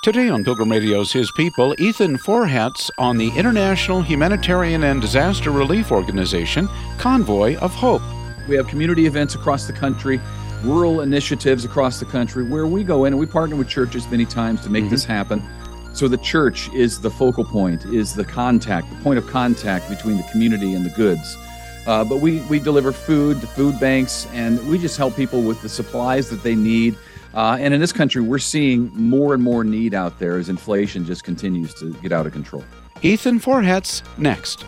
Today on Pilgrim Radio's His People, Ethan Forhetz on the International Humanitarian and Disaster Relief Organization, Convoy of Hope. We have community events across the country, rural initiatives across the country where we go in and we partner with churches many times to make mm-hmm. this happen. So the church is the focal point, is the contact, the point of contact between the community and the goods. Uh, but we, we deliver food to food banks and we just help people with the supplies that they need uh, and in this country, we're seeing more and more need out there as inflation just continues to get out of control. Ethan Forhetz next.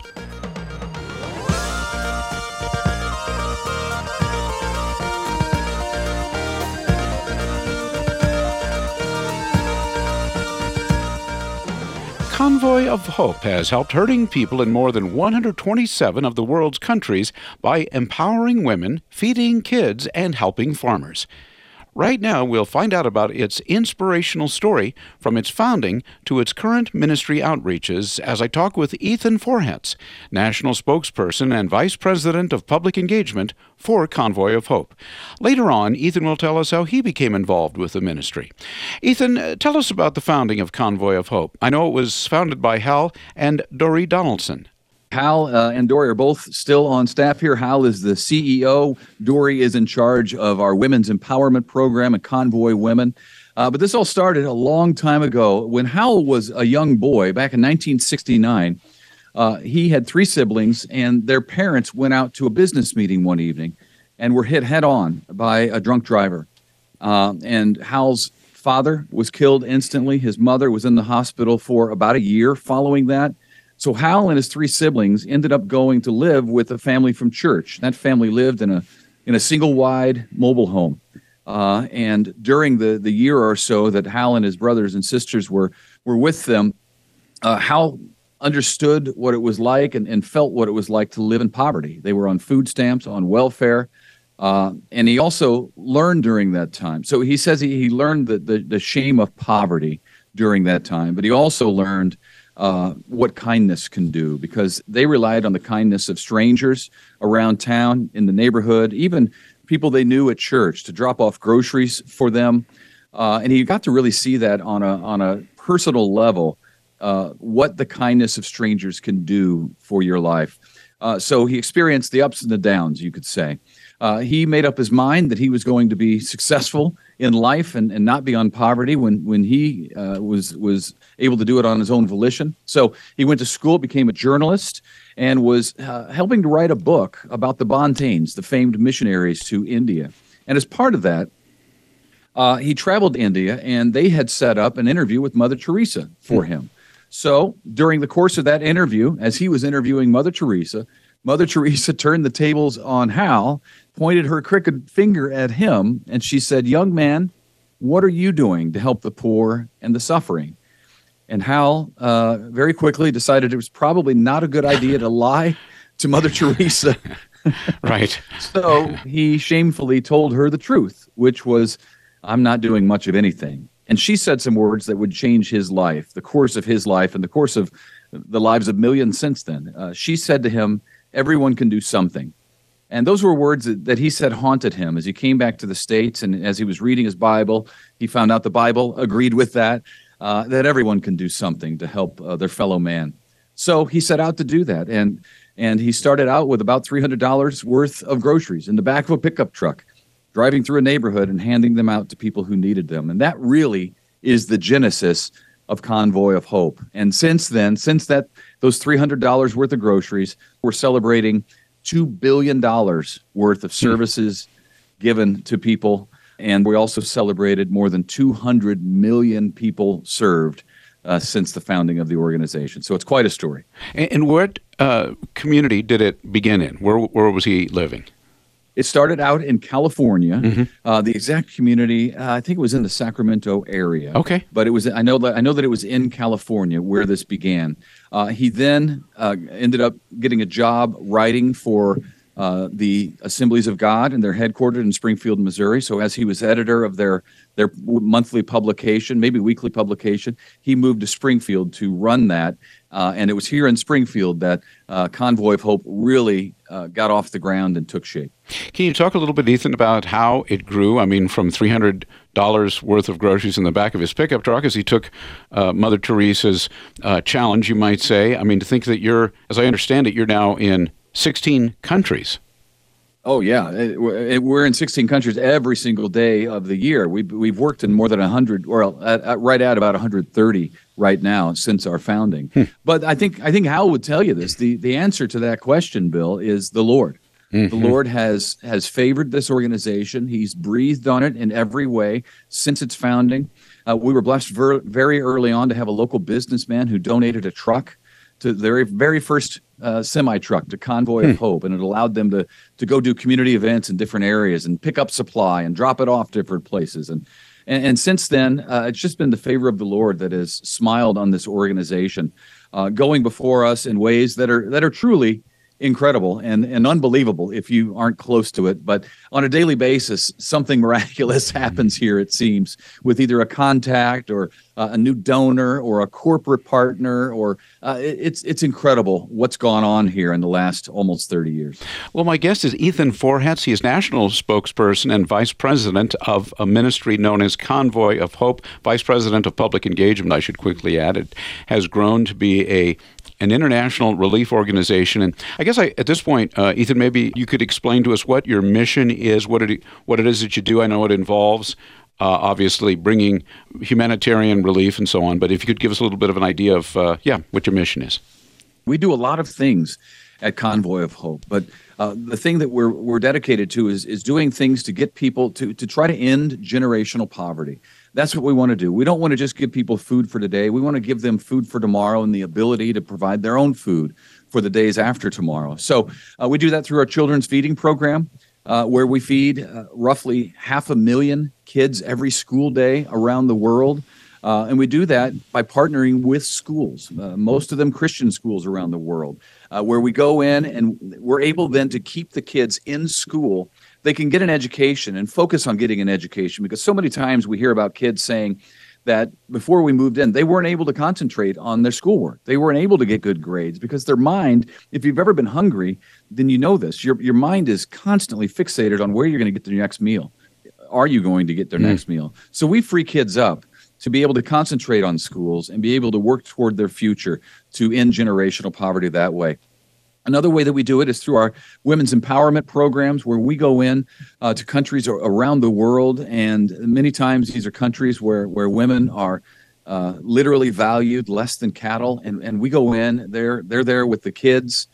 Convoy of Hope has helped hurting people in more than 127 of the world's countries by empowering women, feeding kids, and helping farmers. Right now, we'll find out about its inspirational story from its founding to its current ministry outreaches as I talk with Ethan Forhetz, National Spokesperson and Vice President of Public Engagement for Convoy of Hope. Later on, Ethan will tell us how he became involved with the ministry. Ethan, uh, tell us about the founding of Convoy of Hope. I know it was founded by Hal and Dory Donaldson. Hal uh, and Dory are both still on staff here. Hal is the CEO. Dory is in charge of our women's empowerment program and Convoy Women. Uh, but this all started a long time ago when Hal was a young boy back in 1969. Uh, he had three siblings, and their parents went out to a business meeting one evening and were hit head on by a drunk driver. Uh, and Hal's father was killed instantly. His mother was in the hospital for about a year following that. So Hal and his three siblings ended up going to live with a family from church. That family lived in a in a single wide mobile home. Uh, and during the the year or so that Hal and his brothers and sisters were were with them, uh, Hal understood what it was like and, and felt what it was like to live in poverty. They were on food stamps, on welfare. Uh, and he also learned during that time. So he says he, he learned the, the, the shame of poverty during that time, but he also learned uh, what kindness can do because they relied on the kindness of strangers around town, in the neighborhood, even people they knew at church to drop off groceries for them. Uh, and he got to really see that on a, on a personal level, uh, what the kindness of strangers can do for your life. Uh, so he experienced the ups and the downs, you could say. Uh, he made up his mind that he was going to be successful in life and, and not be on poverty when when he uh, was was able to do it on his own volition. So he went to school, became a journalist, and was uh, helping to write a book about the Buntains, the famed missionaries to India. And as part of that, uh, he traveled to India, and they had set up an interview with Mother Teresa for hmm. him. So during the course of that interview, as he was interviewing Mother Teresa, Mother Teresa turned the tables on Hal, pointed her crooked finger at him, and she said, Young man, what are you doing to help the poor and the suffering? And Hal uh, very quickly decided it was probably not a good idea to lie to Mother Teresa. right. so he shamefully told her the truth, which was, I'm not doing much of anything. And she said some words that would change his life, the course of his life, and the course of the lives of millions since then. Uh, she said to him, everyone can do something. And those were words that, he said haunted him as he came back to the States and as he was reading his Bible. He found out the Bible agreed with that, uh, that everyone can do something to help uh, their fellow man. So he set out to do that. And, and he started out with about $300 worth of groceries in the back of a pickup truck, driving through a neighborhood and handing them out to people who needed them. And that really is the genesis of Convoy of Hope. And since then, since that those $300 worth of groceries, we're celebrating $2 billion worth of services given to people. And we also celebrated more than 200 million people served uh, since the founding of the organization. So it's quite a story. And, and what uh, community did it begin in? Where, where was he living? It started out in California. Mm-hmm. Uh, the exact community, uh, I think it was in the Sacramento area. Okay, but it was I know that I know that it was in California where this began. Uh, he then uh, ended up getting a job writing for uh, the Assemblies of God, and they're headquartered in Springfield, Missouri. So as he was editor of their their monthly publication, maybe weekly publication, he moved to Springfield to run that. Uh, and it was here in Springfield that uh, Convoy of Hope really uh, got off the ground and took shape. Can you talk a little bit, Ethan, about how it grew? I mean, from 300 dollars worth of groceries in the back of his pickup truck as he took uh, Mother Teresa's uh, challenge, you might say. I mean, to think that you're, as I understand it, you're now in 16 countries. Oh yeah, we're in 16 countries every single day of the year. We've we've worked in more than 100, or at, at, right at about 130 right now since our founding. Hmm. But I think I think Hal would tell you this. The the answer to that question, Bill, is the Lord. Mm-hmm. The Lord has has favored this organization. He's breathed on it in every way since its founding. Uh, we were blessed ver- very early on to have a local businessman who donated a truck to the very, very first uh, semi truck to Convoy hmm. of Hope, and it allowed them to to go do community events in different areas and pick up supply and drop it off different places. And and, and since then, uh, it's just been the favor of the Lord that has smiled on this organization, uh, going before us in ways that are that are truly incredible and, and unbelievable if you aren't close to it. But on a daily basis, something miraculous happens here, it seems, with either a contact or uh, a new donor or a corporate partner, or uh, it's it's incredible what's gone on here in the last almost 30 years. Well, my guest is Ethan Forhetz. He is national spokesperson and vice president of a ministry known as Convoy of Hope, vice president of public engagement. I should quickly add it has grown to be a an international relief organization. And I guess I, at this point, uh, Ethan, maybe you could explain to us what your mission is, what it what it is that you do. I know it involves. Uh, obviously, bringing humanitarian relief and so on. But if you could give us a little bit of an idea of, uh, yeah, what your mission is. We do a lot of things at Convoy of Hope, but uh, the thing that we're we're dedicated to is is doing things to get people to to try to end generational poverty. That's what we want to do. We don't want to just give people food for today. We want to give them food for tomorrow and the ability to provide their own food for the days after tomorrow. So uh, we do that through our children's feeding program, uh, where we feed uh, roughly half a million kids every school day around the world. Uh, and we do that by partnering with schools, uh, most of them Christian schools around the world, uh, where we go in and we're able then to keep the kids in school they can get an education and focus on getting an education because so many times we hear about kids saying that before we moved in, they weren't able to concentrate on their schoolwork. They weren't able to get good grades because their mind, if you've ever been hungry, then you know this. Your, your mind is constantly fixated on where you're going to get their next meal. Are you going to get their mm. next meal? So we free kids up to be able to concentrate on schools and be able to work toward their future to end generational poverty that way. Another way that we do it is through our women's empowerment programs, where we go in uh, to countries around the world, and many times these are countries where where women are uh, literally valued less than cattle, and and we go in. They're they're there with the kids.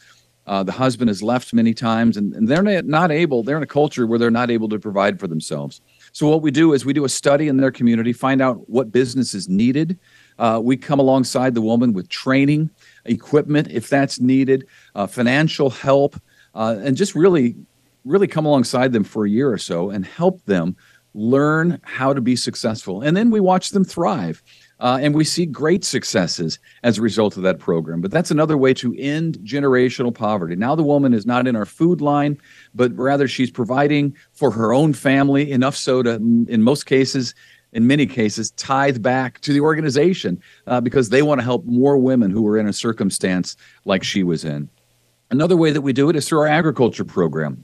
Uh, the husband is left many times, and, and they're not able. They're in a culture where they're not able to provide for themselves. So what we do is we do a study in their community, find out what business is needed. Uh, we come alongside the woman with training equipment if that's needed, uh, financial help, uh, and just really, really come alongside them for a year or so and help them learn how to be successful. And then we watch them thrive. Uh, and we see great successes as a result of that program. But that's another way to end generational poverty. Now, the woman is not in our food line, but rather she's providing for her own family enough so to, in most cases, in many cases, tithe back to the organization uh, because they want to help more women who are in a circumstance like she was in. Another way that we do it is through our agriculture program.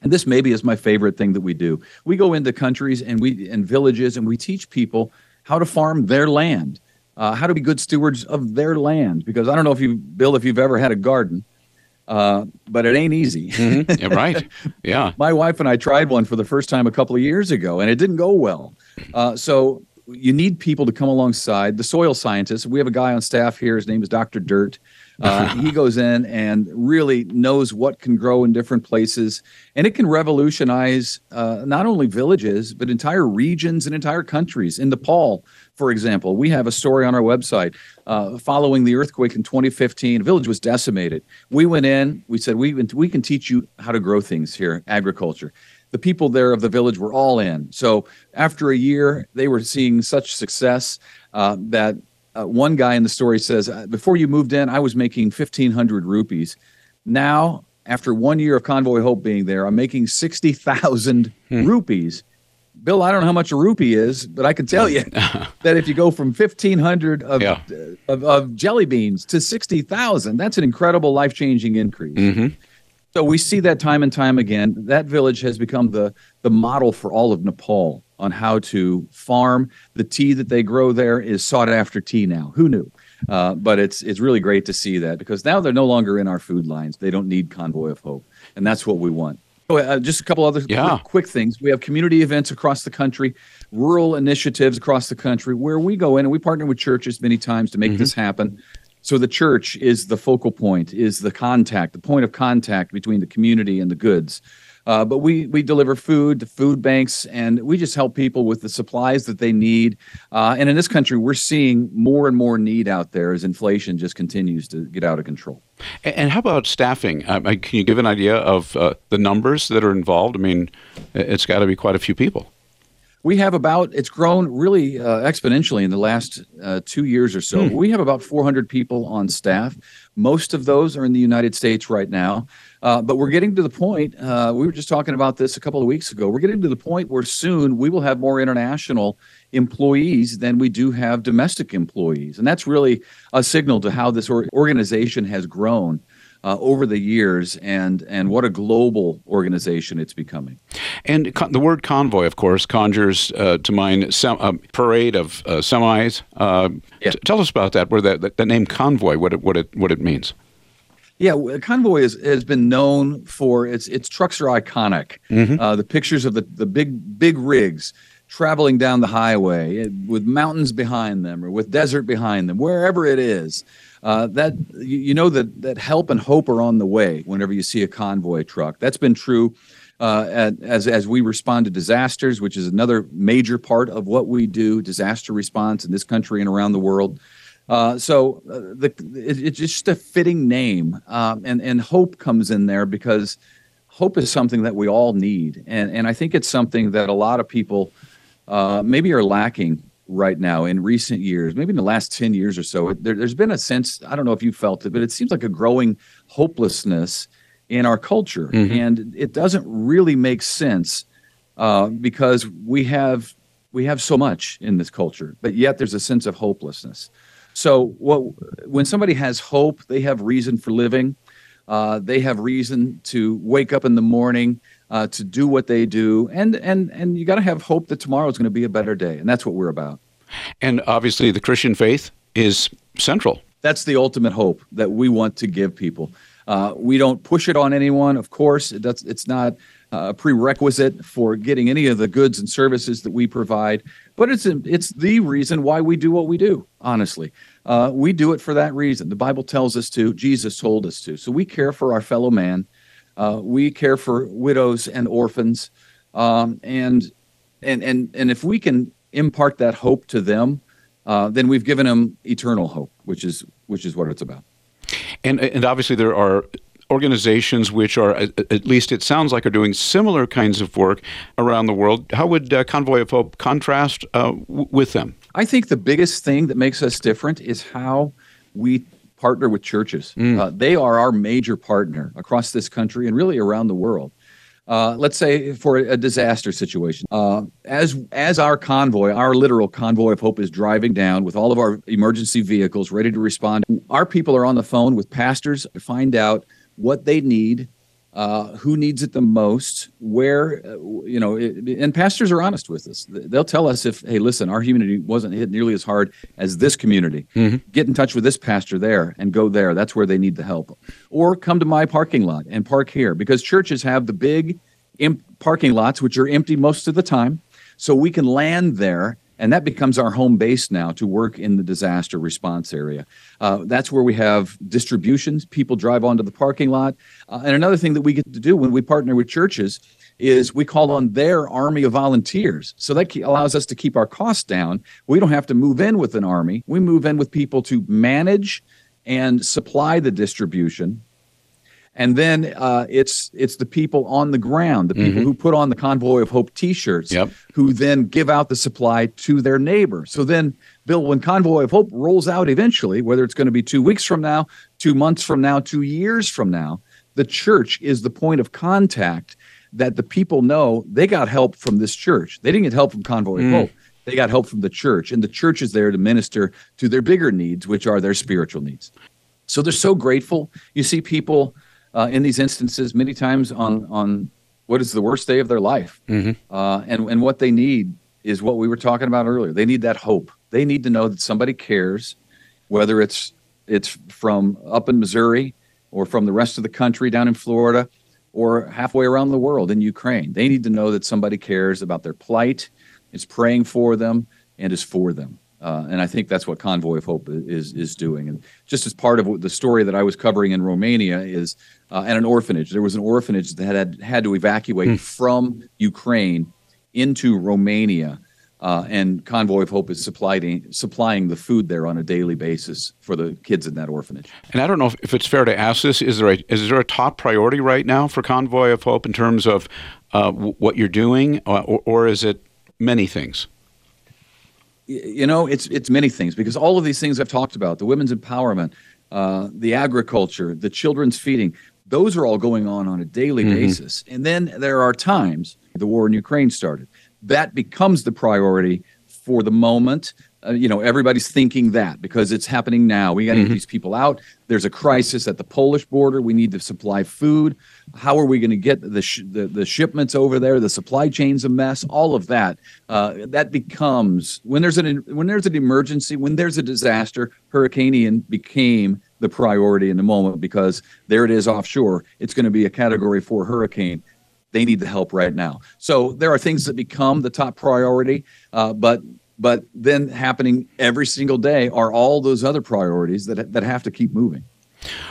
And this maybe is my favorite thing that we do. We go into countries and we and villages and we teach people how to farm their land, uh, how to be good stewards of their land. Because I don't know if you, Bill, if you've ever had a garden, uh, but it ain't easy. mm-hmm. yeah, right. Yeah. My wife and I tried one for the first time a couple of years ago, and it didn't go well. Uh, so you need people to come alongside the soil scientists. We have a guy on staff here. His name is Dr. Dirt. Uh, he goes in and really knows what can grow in different places, and it can revolutionize uh, not only villages but entire regions and entire countries. In Nepal, for example, we have a story on our website uh, following the earthquake in 2015. A village was decimated. We went in. We said we we can teach you how to grow things here, agriculture the people there of the village were all in. So after a year, they were seeing such success uh, that uh, one guy in the story says, uh, Before you moved in, I was making 1,500 rupees. Now, after one year of Convoy Hope being there, I'm making 60,000 hmm. rupees. Bill, I don't know how much a rupee is, but I can tell you that if you go from 1,500 of, yeah. of, of, jelly beans to 60,000, that's an incredible life changing increase. Mm-hmm. So we see that time and time again. That village has become the, the model for all of Nepal. on how to farm. The tea that they grow there is sought after tea now. Who knew? Uh, but it's it's really great to see that because now they're no longer in our food lines. They don't need Convoy of Hope, and that's what we want. Oh, uh, just a couple other yeah. quick, quick, things. We have community events across the country, rural initiatives across the country where we go in and we partner with churches many times to make mm-hmm. this happen. So the church is the focal point, is the contact, the point of contact between the community and the goods. Uh, but we we deliver food to food banks, and we just help people with the supplies that they need. Uh, and in this country, we're seeing more and more need out there as inflation just continues to get out of control. And how about staffing? Uh, can you give an idea of uh, the numbers that are involved? I mean, it's got to be quite a few people. We have about, it's grown really uh, exponentially in the last uh, two years or so. Hmm. We have about 400 people on staff. Most of those are in the United States right now. Uh, but we're getting to the point, uh, we were just talking about this a couple of weeks ago. We're getting to the point where soon we will have more international employees than we do have domestic employees. And that's really a signal to how this or- organization has grown uh, over the years and and what a global organization it's becoming. And con- the word convoy, of course, conjures uh, to mind sem- a parade of uh, semis. Uh, yeah. T- tell us about that. Where that the name convoy, what it what it what it means. Yeah, Convoy is, has been known for its its trucks are iconic. Mm-hmm. Uh, the pictures of the, the big big rigs traveling down the highway eh, with mountains behind them or with desert behind them, wherever it is uh, that you know that that help and hope are on the way whenever you see a convoy truck. That's been true uh, at, as as we respond to disasters, which is another major part of what we do, disaster response in this country and around the world. Uh, so uh, the, it, it's just a fitting name, um, and and hope comes in there because hope is something that we all need, and and I think it's something that a lot of people uh, maybe are lacking right now in recent years, maybe in the last 10 years or so, there, has been a sense, I don't know if you felt it, but it seems like a growing hopelessness in our culture. Mm-hmm. And it doesn't really make sense uh, because we have we have so much in this culture, but yet there's a sense of hopelessness. So what when somebody has hope, they have reason for living. Uh, they have reason to wake up in the morning uh, to do what they do, and and and you got to have hope that tomorrow is going to be a better day, and that's what we're about. And obviously, the Christian faith is central. That's the ultimate hope that we want to give people. Uh, we don't push it on anyone, of course. That's it's not a prerequisite for getting any of the goods and services that we provide, but it's it's the reason why we do what we do. Honestly, uh, we do it for that reason. The Bible tells us to. Jesus told us to. So we care for our fellow man uh, we care for widows and orphans, um, and and and and if we can impart that hope to them, uh, then we've given them eternal hope, which is which is what it's about. And and obviously there are organizations which are at least it sounds like are doing similar kinds of work around the world. How would uh, Convoy of Hope contrast uh, w- with them? I think the biggest thing that makes us different is how we partner with churches. Mm. Uh, they are our major partner across this country and really around the world. Uh, let's say for a disaster situation, uh, as as our convoy, our literal convoy of hope is driving down with all of our emergency vehicles ready to respond. Our people are on the phone with pastors to find out what they need uh, who needs it the most, where, uh, you know, it, and pastors are honest with us. They'll tell us if, hey, listen, our community wasn't hit nearly as hard as this community. Mm-hmm. Get in touch with this pastor there and go there. That's where they need the help. Or come to my parking lot and park here because churches have the big imp- parking lots, which are empty most of the time. So we can land there and that becomes our home base now to work in the disaster response area. Uh, that's where we have distributions. People drive onto the parking lot. Uh, and another thing that we get to do when we partner with churches is we call on their army of volunteers. So that allows us to keep our costs down. We don't have to move in with an army. We move in with people to manage and supply the distribution and then uh, it's it's the people on the ground, the people mm-hmm. who put on the Convoy of Hope T-shirts, yep. who then give out the supply to their neighbor. So then, Bill, when Convoy of Hope rolls out eventually, whether it's going to be two weeks from now, two months from now, two years from now, the church is the point of contact that the people know they got help from this church. They didn't get help from Convoy mm. of Hope. They got help from the church, and the church is there to minister to their bigger needs, which are their spiritual needs. So they're so grateful. You see people uh, in these instances many times on on what is the worst day of their life, mm-hmm. uh, and and what they need is what we were talking about earlier. They need that hope. They need to know that somebody cares, whether it's it's from up in Missouri or from the rest of the country down in Florida or halfway around the world in Ukraine. They need to know that somebody cares about their plight, is praying for them, and is for them. Uh, and I think that's what Convoy of Hope is is doing. And just as part of the story that I was covering in Romania is uh, at an orphanage. There was an orphanage that had had to evacuate mm. from Ukraine into Romania uh, and Convoy of Hope is supplying supplying the food there on a daily basis for the kids in that orphanage. And I don't know if, it's fair to ask this: is there a, is there a top priority right now for Convoy of Hope in terms of uh, what you're doing, uh, or, or is it many things? You know, it's it's many things because all of these things I've talked about, the women's empowerment, uh, the agriculture, the children's feeding, those are all going on on a daily mm-hmm. basis. And then there are times the war in Ukraine started that becomes the priority for the moment. Uh, you know, everybody's thinking that because it's happening now. We got to mm-hmm. get these people out. There's a crisis at the Polish border. We need to supply food. How are we going to get the, sh- the, the shipments over there? The supply chain's a mess. All of that uh, that becomes when there's an when there's an emergency, when there's a disaster. Hurricane Ian became the priority in the moment because there it is offshore. It's going to be a Category Four hurricane they need the help right now. So there are things that become the top priority, uh, but but then happening every single day are all those other priorities that that have to keep moving.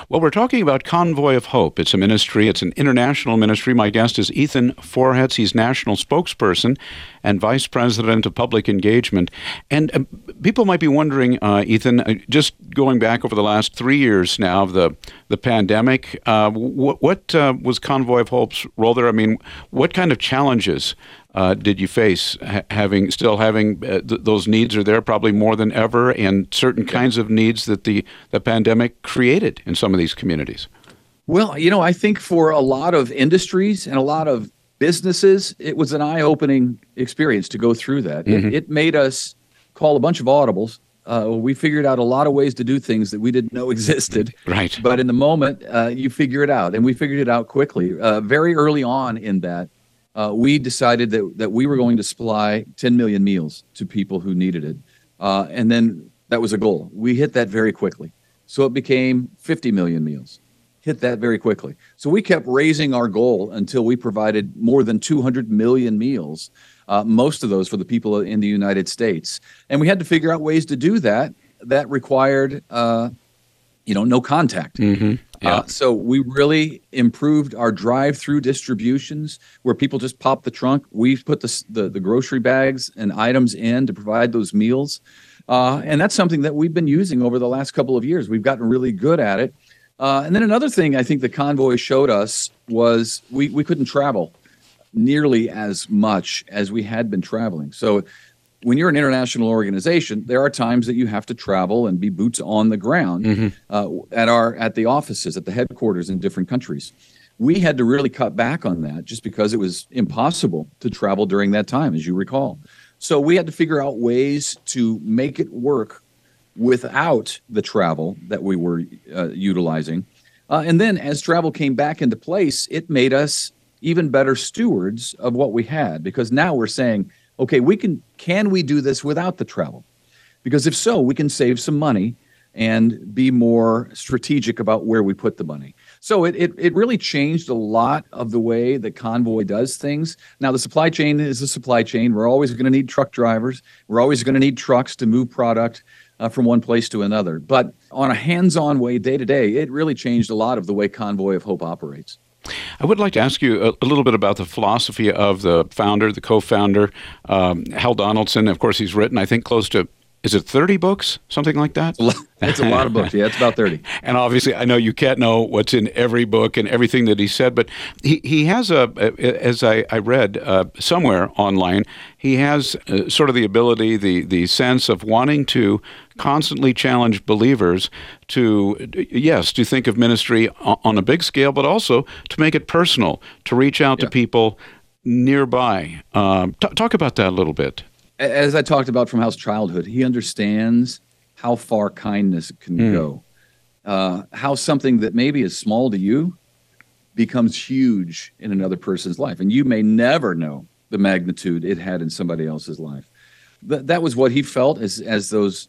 Well, we're talking about Convoy of Hope. It's a ministry, it's an international ministry. My guest is Ethan Forhetz. He's national spokesperson and vice president of public engagement. And uh, people might be wondering, uh, Ethan, uh, just going back over the last three years now of the, the pandemic, uh, what, what uh, was Convoy of Hope's role there? I mean, what kind of challenges uh, did you face ha- having still having uh, th- those needs are there probably more than ever and certain kinds of needs that the the pandemic created in some of these communities well you know i think for a lot of industries and a lot of businesses it was an eye-opening experience to go through that mm-hmm. it, it, made us call a bunch of audibles uh, we figured out a lot of ways to do things that we didn't know existed. Right. But in the moment, uh, you figure it out, and we figured it out quickly. Uh, very early on in that, uh, we decided that, that we were going to supply 10 million meals to people who needed it. Uh, and then that was a goal. We hit that very quickly. So it became 50 million meals. Hit that very quickly. So we kept raising our goal until we provided more than 200 million meals, uh, most of those for the people in the United States. And we had to figure out ways to do that. That required uh, you know, no contact. Mm-hmm. Yeah. Uh, so we really improved our drive-through distributions where people just pop the trunk. We've put the, the, the grocery bags and items in to provide those meals. Uh, and that's something that we've been using over the last couple of years. We've gotten really good at it. Uh, and then another thing I think the COVID showed us was we, we couldn't travel nearly as much as we had been traveling. So when you're an international organization, there are times that you have to travel and be boots on the ground mm-hmm. uh, at our at the offices, at the headquarters in different countries. We had to really cut back on that just because it was impossible to travel during that time, as you recall. So we had to figure out ways to make it work without the travel that we were uh, utilizing. Uh, and then as travel came back into place, it made us even better stewards of what we had because now we're saying, okay, we can can we do this without the travel? Because if so, we can save some money and be more strategic about where we put the money. So it, it, it really changed a lot of the way that Convoy does things. Now, the supply chain is a supply chain. We're always going to need truck drivers, we're always going to need trucks to move product. Uh, from one place to another. But on a hands on way, day to day, it really changed a lot of the way Convoy of Hope operates. I would like to ask you a, a, little bit about the philosophy of the founder, the co-founder, um, Hal Donaldson. Of course, he's written, I think, close to is it 30 books, something like that? It's a lot of books. Yeah, it's about 30. and obviously, I know you can't know what's in every book and everything that he said, but he, he has a, as I, I read uh, somewhere online, he has uh, sort of the ability, the, the sense of wanting to constantly challenge believers to, yes, to think of ministry on a big scale, but also to make it personal, to reach out yeah. to people nearby. Um, t- talk about that a little bit as I talked about from Hal's childhood, he understands how far kindness can mm. go. Uh, how something that maybe is small to you becomes huge in another person's life, and you may never know the magnitude it had in somebody else's life. th- that was what he felt as as those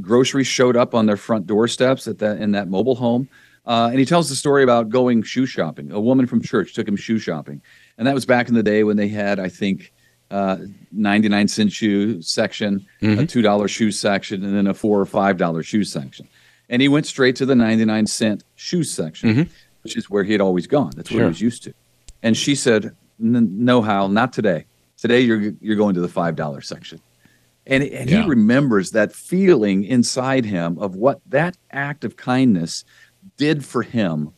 groceries showed up on their front doorsteps at that in that mobile home. Uh, and he tells the story about going shoe shopping. A woman from church took him shoe shopping, and that was back in the day when they had, I think, uh, 99 cent shoe section, mm-hmm. a two dollar shoe section, and then a four or five dollar shoe section. And he went straight to the 99 cent shoe section, mm-hmm. which is where he had always gone. That's sure. what he was used to. And she said, "No, Hal, not today. Today you're you're going to the five dollar section." And, and yeah. he remembers that feeling inside him of what that act of kindness did for him.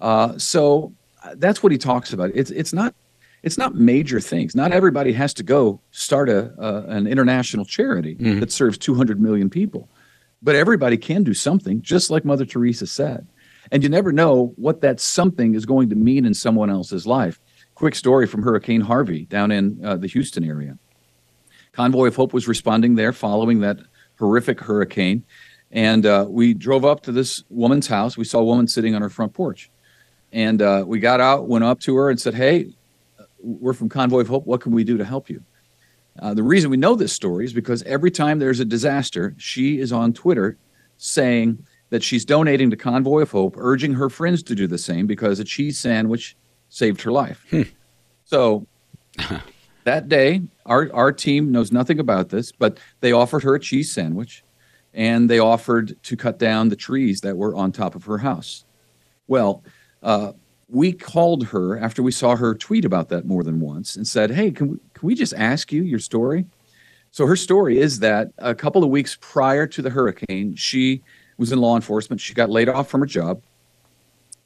Uh, so uh, that's what he talks about. It's it's not it's not major things. Not everybody has to go start a, uh, an international charity mm-hmm. that serves 200 million people, but everybody can do something, just like Mother Teresa said. And you never know what that something is going to mean in someone else's life. Quick story from Hurricane Harvey down in uh, the Houston area. Convoy of Hope was responding there following that horrific hurricane. And uh, we drove up to this woman's house. We saw a woman sitting on her front porch. And uh, we got out, went up to her, and said, Hey, we're from Convoy of Hope. What can we do to help you? Uh, the reason we know this story is because every time there's a disaster, she is on Twitter saying that she's donating to Convoy of Hope, urging her friends to do the same because a cheese sandwich saved her life. Hmm. So that day, our, our team knows nothing about this, but they offered her a cheese sandwich and they offered to cut down the trees that were on top of her house. Well, uh, we called her after we saw her tweet about that more than once and said, Hey, can we, can we just ask you your story? So her story is that a couple of weeks prior to the hurricane, she was in law enforcement. She got laid off from her job,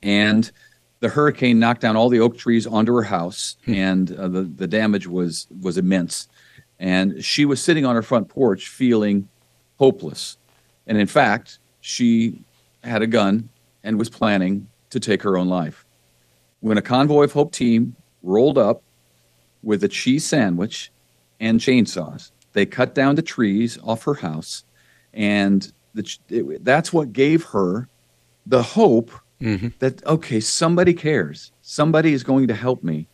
and the hurricane knocked down all the oak trees onto her house, hmm. and uh, the the damage was was immense. And she was sitting on her front porch feeling hopeless. And in fact, she had a gun and was planning to take her own life. When a Convoy of Hope team rolled up with a cheese sandwich and chainsaws, they cut down the trees off her house. And the, it, that's what gave her the hope mm-hmm. that, okay, somebody cares. Somebody is going to help me.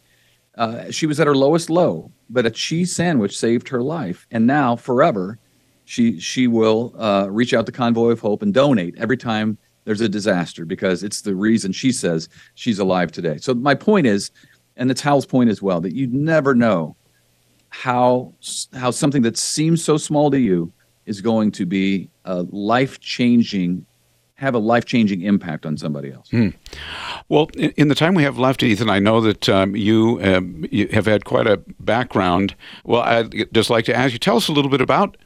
Uh, she was at her lowest low, but a cheese sandwich saved her life. And now, forever, she she will uh, reach out to Convoy of Hope and donate every time there's a disaster because it's the reason she says she's alive today. So my point is, and it's Hal's point as well, that you never know how how something that seems so small to you is going to be a life changing have a life changing impact on somebody else. Hmm. Well, in, in, the time we have left, Ethan, I know that um, you, um, you have had quite a background. Well, I'd just like to ask you, tell us a little bit about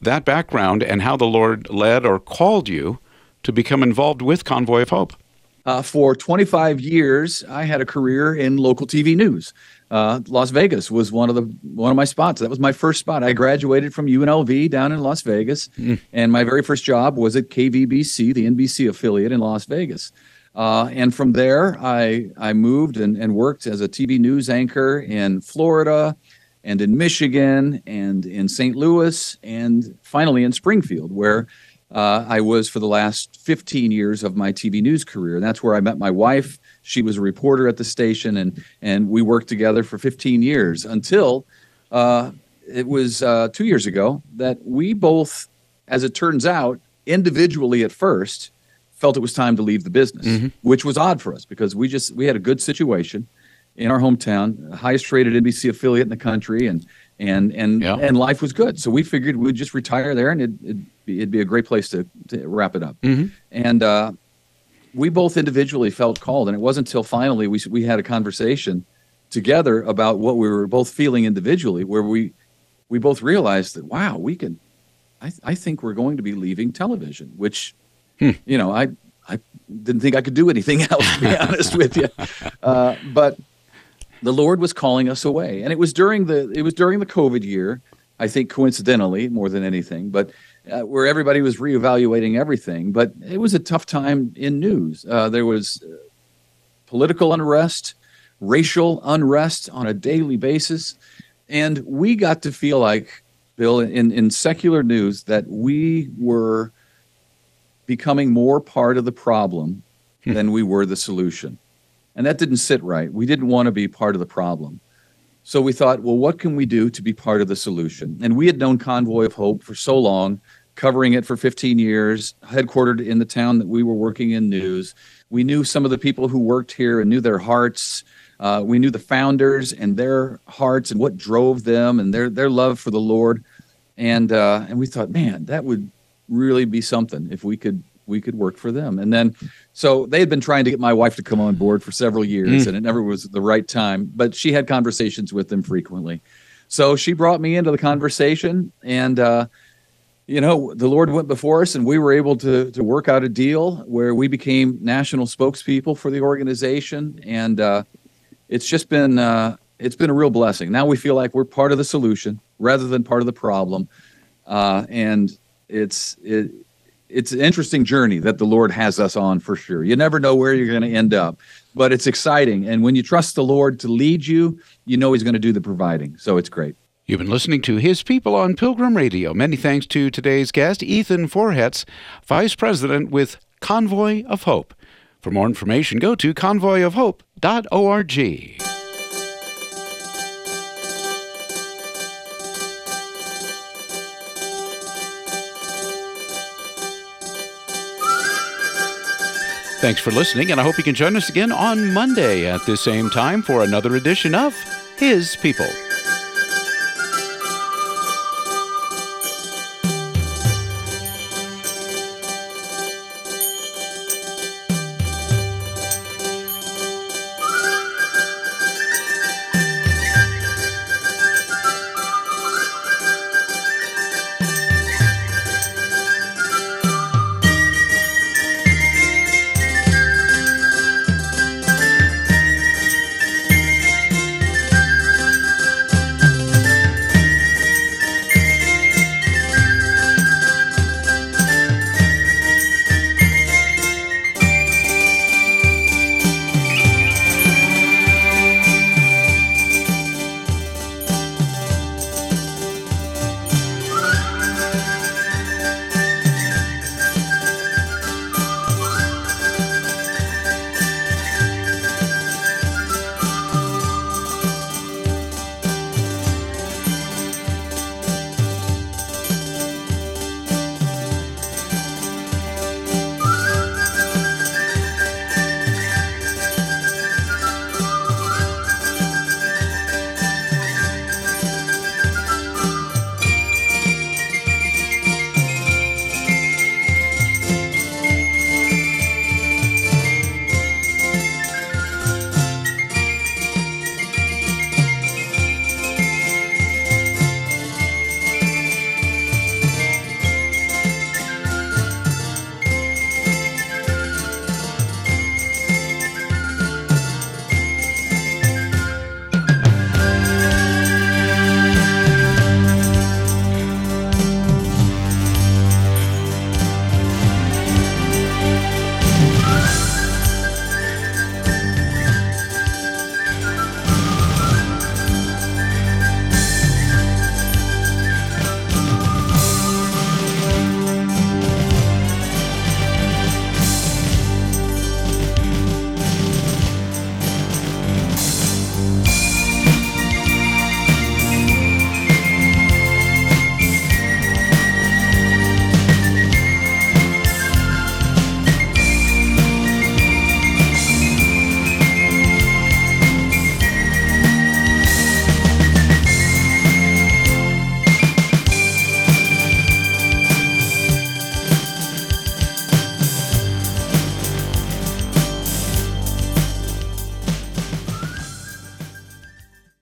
that background and how the Lord led or called you to become involved with Convoy of Hope. Uh, for 25 years, I had a career in local TV news. Uh, Las Vegas was one of the one of my spots. That was my first spot. I graduated from UNLV down in Las Vegas, mm. and my very first job was at KVBC, the NBC affiliate in Las Vegas. Uh, and from there, I I moved and, and worked as a TV news anchor in Florida, and in Michigan and in St. Louis and finally in Springfield, where uh, I was for the last 15 years of my TV news career. And that's where I met my wife. She was a reporter at the station, and, and we worked together for 15 years until uh, it was uh, two years ago that we both, as it turns out, individually at first, felt it was time to leave the business, mm-hmm. which was odd for us because we just we had a good situation in our hometown, highest rated NBC affiliate in the country, and and and yeah. and life was good. So we figured we'd just retire there, and it'd, it'd, be, it'd be a great place to, to wrap it up. Mm-hmm. And uh, we both individually felt called, and it wasn't until finally we we had a conversation together about what we were both feeling individually, where we we both realized that wow, we can. I, I think we're going to be leaving television, which hmm. you know I I didn't think I could do anything else. To be honest with you, uh, but the Lord was calling us away, and it was during the it was during the COVID year, I think coincidentally more than anything, but uh, where everybody was reevaluating everything. But it was a tough time in news. Uh, there was uh, political unrest, racial unrest on a daily basis, and we got to feel like Bill in in secular news that we were becoming more part of the problem hmm. than we were the solution. And that didn't sit right. We didn't want to be part of the problem. So we thought, well, what can we do to be part of the solution? And we had known Convoy of Hope for so long, covering it for 15 years, headquartered in the town that we were working in news. We knew some of the people who worked here and knew their hearts. Uh, we knew the founders and their hearts and what drove them and their their love for the Lord. And uh, and we thought, man, that would really be something if we could we could work for them. And then, so they had been trying to get my wife to come on board for several years, mm. and it never was the right time. But she had conversations with them frequently, so she brought me into the conversation, and uh, you know, the Lord went before us, and we were able to to work out a deal where we became national spokespeople for the organization, and uh, it's just been. Uh, it's been a real blessing. Now we feel like we're part of the solution rather than part of the problem, uh, and it's it, it's an interesting journey that the Lord has us on for sure. You never know where you're going to end up, but it's exciting. And when you trust the Lord to lead you, you know He's going to do the providing. So it's great. You've been listening to His People on Pilgrim Radio. Many thanks to today's guest, Ethan Forhetz, Vice President with Convoy of Hope. For more information, go to convoyofhope.org. Thanks for listening, and I hope you can join us again on Monday at the same time for another edition of His People.